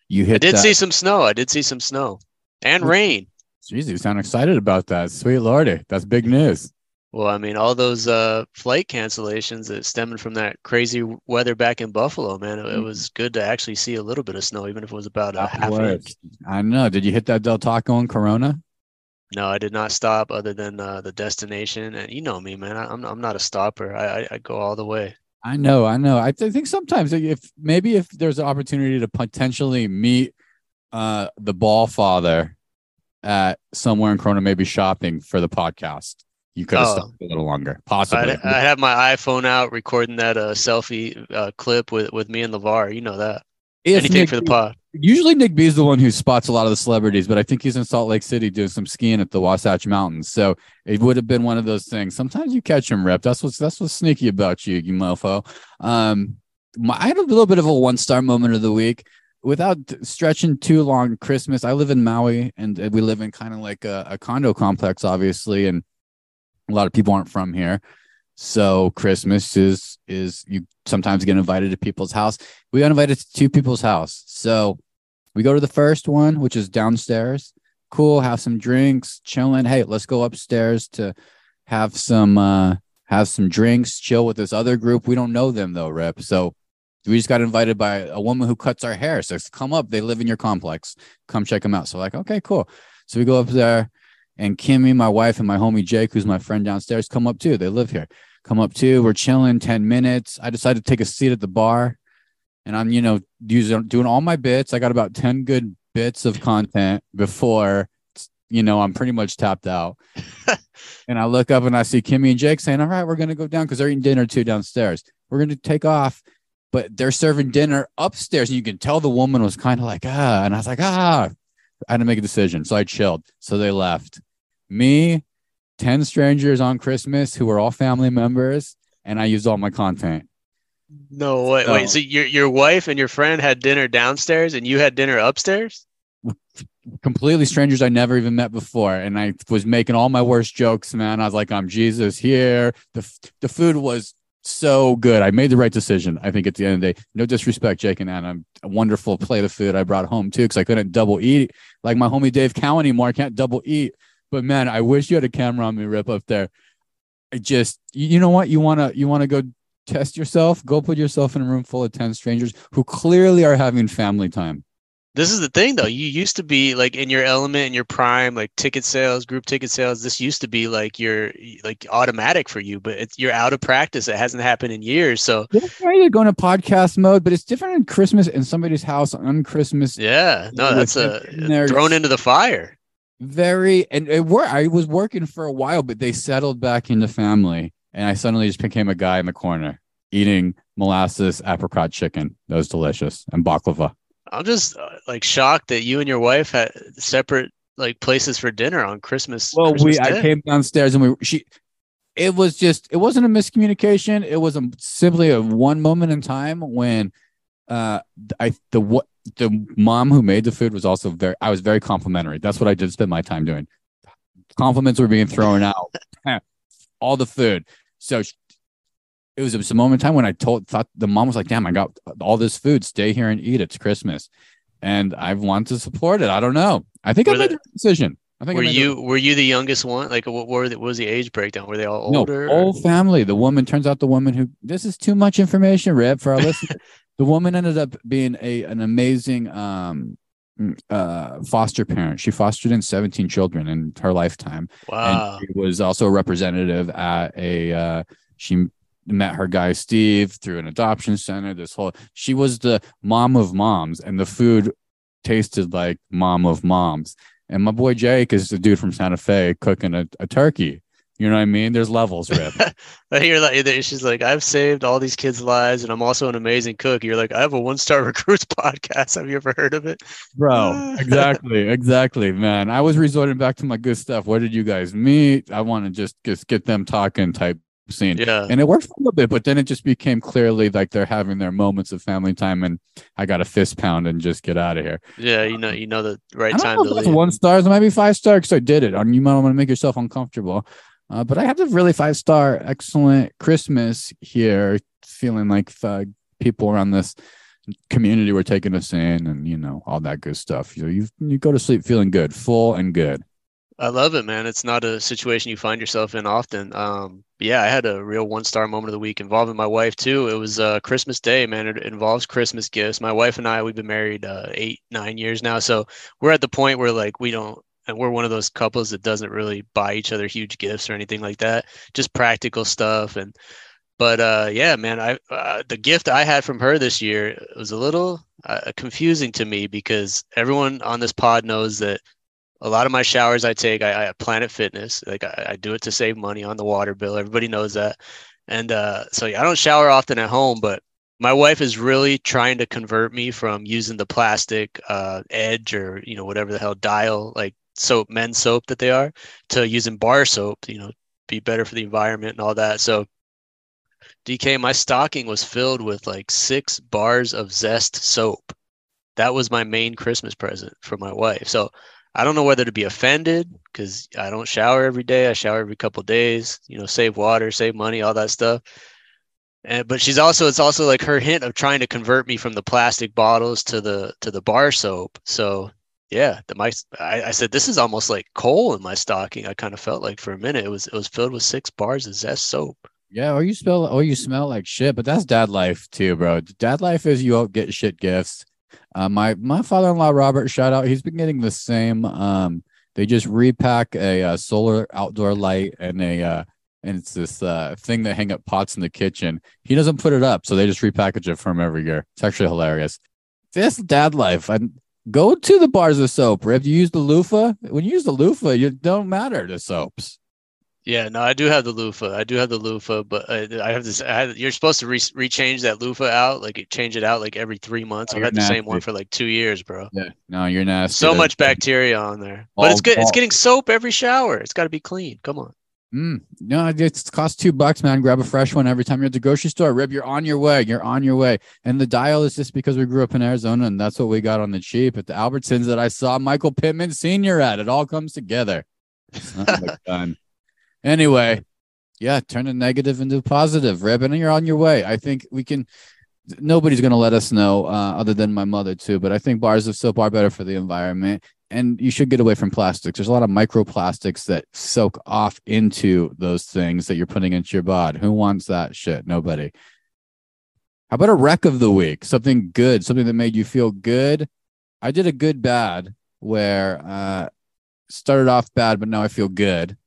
You hit. I did that. see some snow. I did see some snow and rain. Jeez, you sound excited about that. Sweet lordy, that's big news. Well, I mean, all those uh, flight cancellations that stemming from that crazy weather back in Buffalo, man, it, it, mm-hmm. was good to actually see a little bit of snow, even if it was about a half inch. I know. Did you hit that Del Taco in Corona? No, I did not stop other than uh, the destination. And you know me, man, I, am I'm not a stopper. I, I, I go all the way. I know, I know. I th- think sometimes if maybe if there's an opportunity to potentially meet uh, the ball father at somewhere in Corona, maybe shopping for the podcast you could have oh. stopped a little longer, possibly. I, I have my iPhone out recording that uh, selfie uh, clip with, with me and LaVar. You know that. If Anything Nick, for the pod. Usually Nick B is the one who spots a lot of the celebrities, but I think he's in Salt Lake City doing some skiing at the Wasatch Mountains. So it would have been one of those things. Sometimes you catch him rip. That's what's that's what's sneaky about you, you mofo. Um, my, I had a little bit of a one star moment of the week without stretching too long. Christmas. I live in Maui, and we live in kind of like a, a condo complex, obviously, and a lot of people aren't from here. So christmas is is you sometimes get invited to people's house. We got invited to two people's house. So we go to the first one which is downstairs. Cool have some drinks chilling. Hey let's go upstairs to have some uh have some drinks chill with this other group. We don't know them though rip. So we just got invited by a woman who cuts our hair. So come up they live in your complex. Come check them out. So like okay cool. So we go up there and Kimmy, my wife, and my homie Jake, who's my friend downstairs, come up too. They live here. Come up too. We're chilling 10 minutes. I decided to take a seat at the bar and I'm, you know, using doing all my bits. I got about 10 good bits of content before, you know, I'm pretty much tapped out. and I look up and I see Kimmy and Jake saying, All right, we're gonna go down because they're eating dinner too downstairs. We're gonna take off. But they're serving dinner upstairs, and you can tell the woman was kind of like, ah, and I was like, ah, I had to make a decision. So I chilled. So they left. Me, 10 strangers on Christmas who were all family members, and I used all my content. No way. So, wait, so your your wife and your friend had dinner downstairs and you had dinner upstairs? Completely strangers I never even met before. And I was making all my worst jokes, man. I was like, I'm Jesus here. The the food was so good. I made the right decision. I think at the end of the day, no disrespect, Jake and Adam. A wonderful plate of food I brought home too, because I couldn't double eat like my homie Dave Cow anymore. I can't double eat. But man, I wish you had a camera on me, rip up there. I just, you know what? You wanna, you wanna go test yourself. Go put yourself in a room full of ten strangers who clearly are having family time this is the thing though. You used to be like in your element in your prime like ticket sales group ticket sales this used to be like your like automatic for you but it's you're out of practice. It hasn't happened in years so yeah, you're going to podcast mode but it's different in christmas in somebody's house on christmas yeah. No that's a thrown into the fire. Very and it were i was working for a while but they settled back into family and i suddenly just became a guy in the corner eating molasses apricot chicken. That was delicious and baklava I'm just uh, like shocked that you and your wife had separate like places for dinner on Christmas. Well, Christmas we Day. I came downstairs and we she it was just it wasn't a miscommunication. It was a, simply a one moment in time when uh I the what the mom who made the food was also very I was very complimentary. That's what I did spend my time doing. Compliments were being thrown out. All the food. So it was, it was a moment in time when I told thought the mom was like, "Damn, I got all this food. Stay here and eat. It's Christmas," and I've wanted to support it. I don't know. I think were I made the decision. I think Were you were you the youngest one? Like, what were the, what was the age breakdown? Were they all no older? or- whole family. The woman turns out the woman who this is too much information, Rip, for our listeners. The woman ended up being a an amazing um mm, uh foster parent. She fostered in 17 children in her lifetime. Wow. and she was also a representative at a uh she met her guy steve through an adoption center this whole she was the mom of moms and the food tasted like mom of moms. And my boy jake is the dude from santa fe cooking a, a turkey. You know what i mean? There's levels rip. I hear like she's like, I've saved all these kids' lives, and I'm also an amazing cook. You're like, I have a one star recruits podcast. Have you ever heard of it? bro exactly exactly man. I was resorting back to my good stuff. Where did you guys meet? I want to just just get them talking type scene Yeah. and it worked for a little bit but then it just became clearly like they're having their moments of family time and i got a fist pound and just get out of here Yeah, you know, you know the right i time know to leave. one stars it might be five star because i did it and you might want to make yourself uncomfortable uh, but i had a really five star excellent christmas here feeling like uh, people around this community were taking us in and you know all that good stuff you you, you go to sleep feeling good full and good I love it, man. It's not a situation you find yourself in often. Um, yeah, I had a real one star moment of the week involving my wife too. It was uh, Christmas Day, man. It involves Christmas gifts. My wife and I, we've been married uh, eight, nine years now, so we're at the point where like we don't, and we're one of those couples that doesn't really buy each other huge gifts or anything like that. Just practical stuff. And but uh, yeah, man, I uh, the gift I had from her this year was a little uh, confusing to me because everyone on this pod knows that a lot of my showers I take, I, I Planet Fitness. Like I, I do it to save money on the water bill. Everybody knows that. And uh, so yeah, I don't shower often at home, but my wife is really trying to convert me from using the plastic uh, edge or you know whatever the hell dial like soap, men's soap that they are, to using bar soap. You know, be better for the environment and all that. So. DK, my stocking was filled with like six bars of Zest soap. That was my main Christmas present for my wife. So I don't know whether to be offended because I don't shower every day. I shower every couple days, you know, save water, save money, all that stuff. And but she's also it's also like her hint of trying to convert me from the plastic bottles to the to the bar soap. So yeah, the my I, I said this is almost like coal in my stocking. I kind of felt like for a minute it was it was filled with six bars of zest soap. Yeah, or you smell or you smell like shit, but that's dad life too, bro. Dad life is you don't get shit gifts. Uh, my my father-in-law Robert, shout out, he's been getting the same. Um, they just repack a, uh solar outdoor light and a uh, and it's this uh thing that hang up pots in the kitchen. He doesn't put it up, so they just repackage it for him every year. It's actually hilarious. This dad life. I go to the bars of soap. If you use the loofah, when you use the loofah, you don't matter the soaps. Yeah, no, I do have the loofah. I do have the loofah, but I, I have this. I had, you're supposed to re- rechange that loofah out, like change it out like every three months. Oh, I've had the same one for like two years, bro. Yeah, no, you're nasty. So That's- much bacteria on there, but it's good. It's getting soap every shower. It's got to be clean. Come on. Mm, no, it costs two bucks, man. Grab a fresh one every time you're at the grocery store. Rip, you're on your way. You're on your way. And the dial is just because we grew up in Arizona and that's what we got on the cheap at the Albertsons that I saw Michael Pittman Sr. at. It all comes together. Of a gun. Anyway, yeah, turn a negative into a positive, Rip, and you're on your way. I think we can. Nobody's going to let us know, uh, other than my mother, too. But I think bars of soap are better for the environment and you should get away from plastics. There's a lot of microplastics that soak off into those things that you're putting into your bod. Who wants that shit? Nobody. How about a wreck of the week? Something good, something that made you feel good. I did a good bad where uh started off bad, but now I feel good.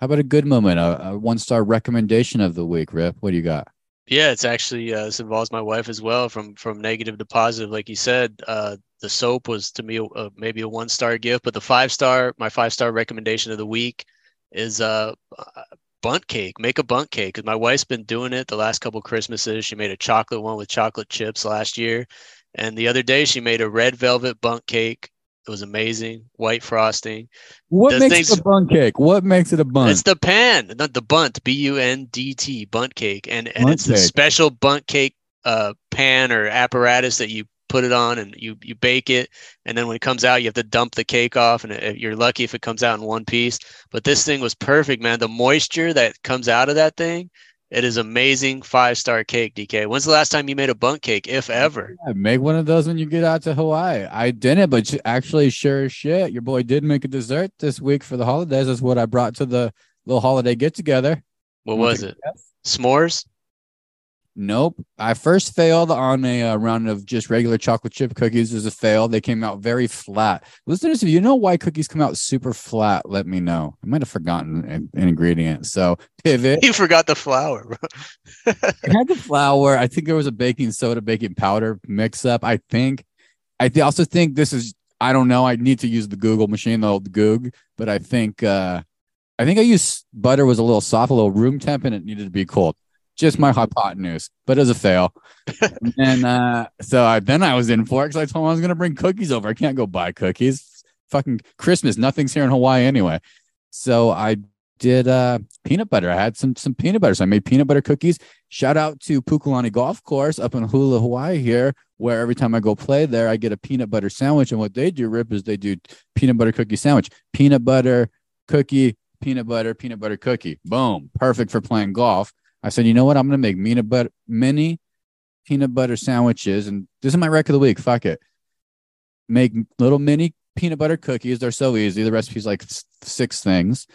How about a good moment? A, a one star recommendation of the week, Rip. What do you got? Yeah, it's actually uh, this involves my wife as well. From from negative to positive, like you said, uh, the soap was to me a, a, maybe a one star gift, but the five star, my five star recommendation of the week is uh, uh bundt cake. Make a bundt cake because my wife's been doing it the last couple Christmases. She made a chocolate one with chocolate chips last year, and the other day she made a red velvet bundt cake. It was amazing, white frosting. What Those makes things- it a bun cake? What makes it a bun? It's the pan, not the bunt, B U N D T, bundt cake, and and Bunt it's the cake. special bundt cake uh, pan or apparatus that you put it on and you you bake it, and then when it comes out, you have to dump the cake off, and it, you're lucky if it comes out in one piece. But this thing was perfect, man. The moisture that comes out of that thing It is amazing five star cake, DK. When's the last time you made a bundt cake, if ever? Yeah, make one of those when you get out to Hawaii. I didn't, but actually, sure as shit, your boy did make a dessert this week for the holidays. Is what I brought to the little holiday get together. What was it? S'mores? Nope. I first failed on a uh, round of just regular chocolate chip cookies as a fail. They came out very flat. Listeners, if you know why cookies come out super flat, let me know. I might have forgotten an, an ingredient. So pivot. You forgot the flour, bro. I had the flour. I think there was a baking soda, baking powder mix up. I think. I th- also think this is. I don't know. I need to use the Google machine, the old Goog, but I think. uh I think I used butter was a little soft, a little room temp, and it needed to be cold just my hypotenuse, but as a fail. and uh, so I, then I was in for it because I told him I was going to bring cookies over. I can't go buy cookies. Fucking Christmas. Nothing's here in Hawaii anyway. So I did uh, peanut butter. I had some some peanut butter. So I made peanut butter cookies. Shout out to Pukalani Golf Course up in Kula, Hawaii here, where every time I go play there, I get a peanut butter sandwich. And what they do, Rip, is they do peanut butter cookie sandwich. Peanut butter, cookie, peanut butter, peanut butter cookie. Boom. Perfect for playing golf. I said, you know what? I'm gonna make peanut butter mini peanut butter sandwiches, and this is my rec of the week. Fuck it. Make little mini peanut butter cookies. They're so easy. The recipe's like six things.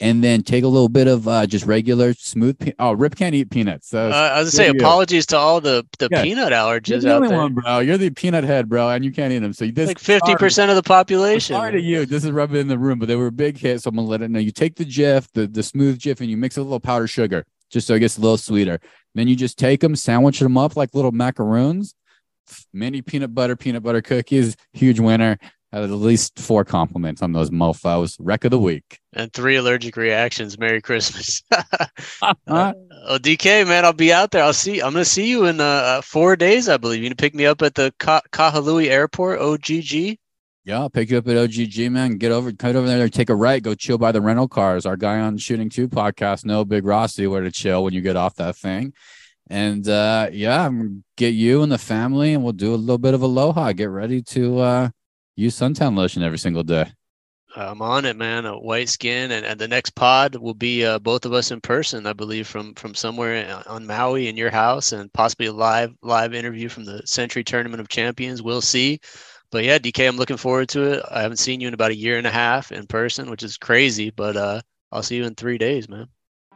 And then take a little bit of uh, just regular smooth. Pe- oh, Rip can't eat peanuts. So uh, I was gonna say apologies to all the the yeah. peanut allergies the out there, one, bro. You're the peanut head, bro, and you can't eat them. So this like fifty percent of the population. Sorry to you. This is rubbing in the room, but they were a big hit. So I'm gonna let it know. You take the Jif, the the smooth Jif, and you mix a little powdered sugar just so it gets a little sweeter. Then you just take them, sandwich them up like little macaroons. Mini peanut butter, peanut butter cookies, huge winner. Had at least four compliments on those mofos. Wreck of the week. And three allergic reactions. Merry Christmas. uh, oh, DK, man, I'll be out there. I'll see. I'm gonna see you in uh, uh four days, I believe. You gonna pick me up at the Ka- Kahului Airport, OGG. Yeah, I'll pick you up at OGG, man. Get over, cut over there, take a right, go chill by the rental cars. Our guy on Shooting Two podcast, no Big Rossi, where to chill when you get off that thing. And uh, yeah, I'm get you and the family, and we'll do a little bit of aloha. Get ready to uh, use suntan lotion every single day. I'm on it, man. A white skin, and, and the next pod will be uh, both of us in person, I believe, from from somewhere on Maui in your house, and possibly a live live interview from the Sentry Tournament of Champions. We'll see but yeah, DK, I'm looking forward to it. I haven't seen you in about a year and a half in person, which is crazy, but uh, I'll see you in three days, man.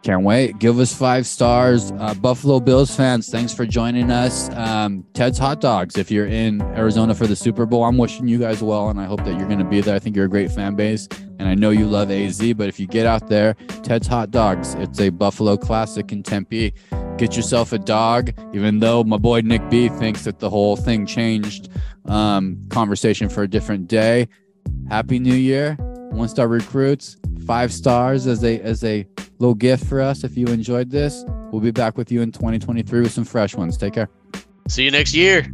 Can't wait. Give us five stars. Uh, Buffalo Bills fans, thanks for joining us. Um, Ted's Hot Dogs, if you're in Arizona for the Super Bowl, I'm wishing you guys well, and I hope that you're going to be there. I think you're a great fan base, and I know you love AZ, but if you get out there, Ted's Hot Dogs, it's a Buffalo classic in Tempe. Get yourself a dog, even though my boy Nick B thinks that the whole thing changed um, conversation for a different day. Happy New Year, one star recruits, five stars as a as a little gift for us. If you enjoyed this, we'll be back with you in 2023 with some fresh ones. Take care. See you next year.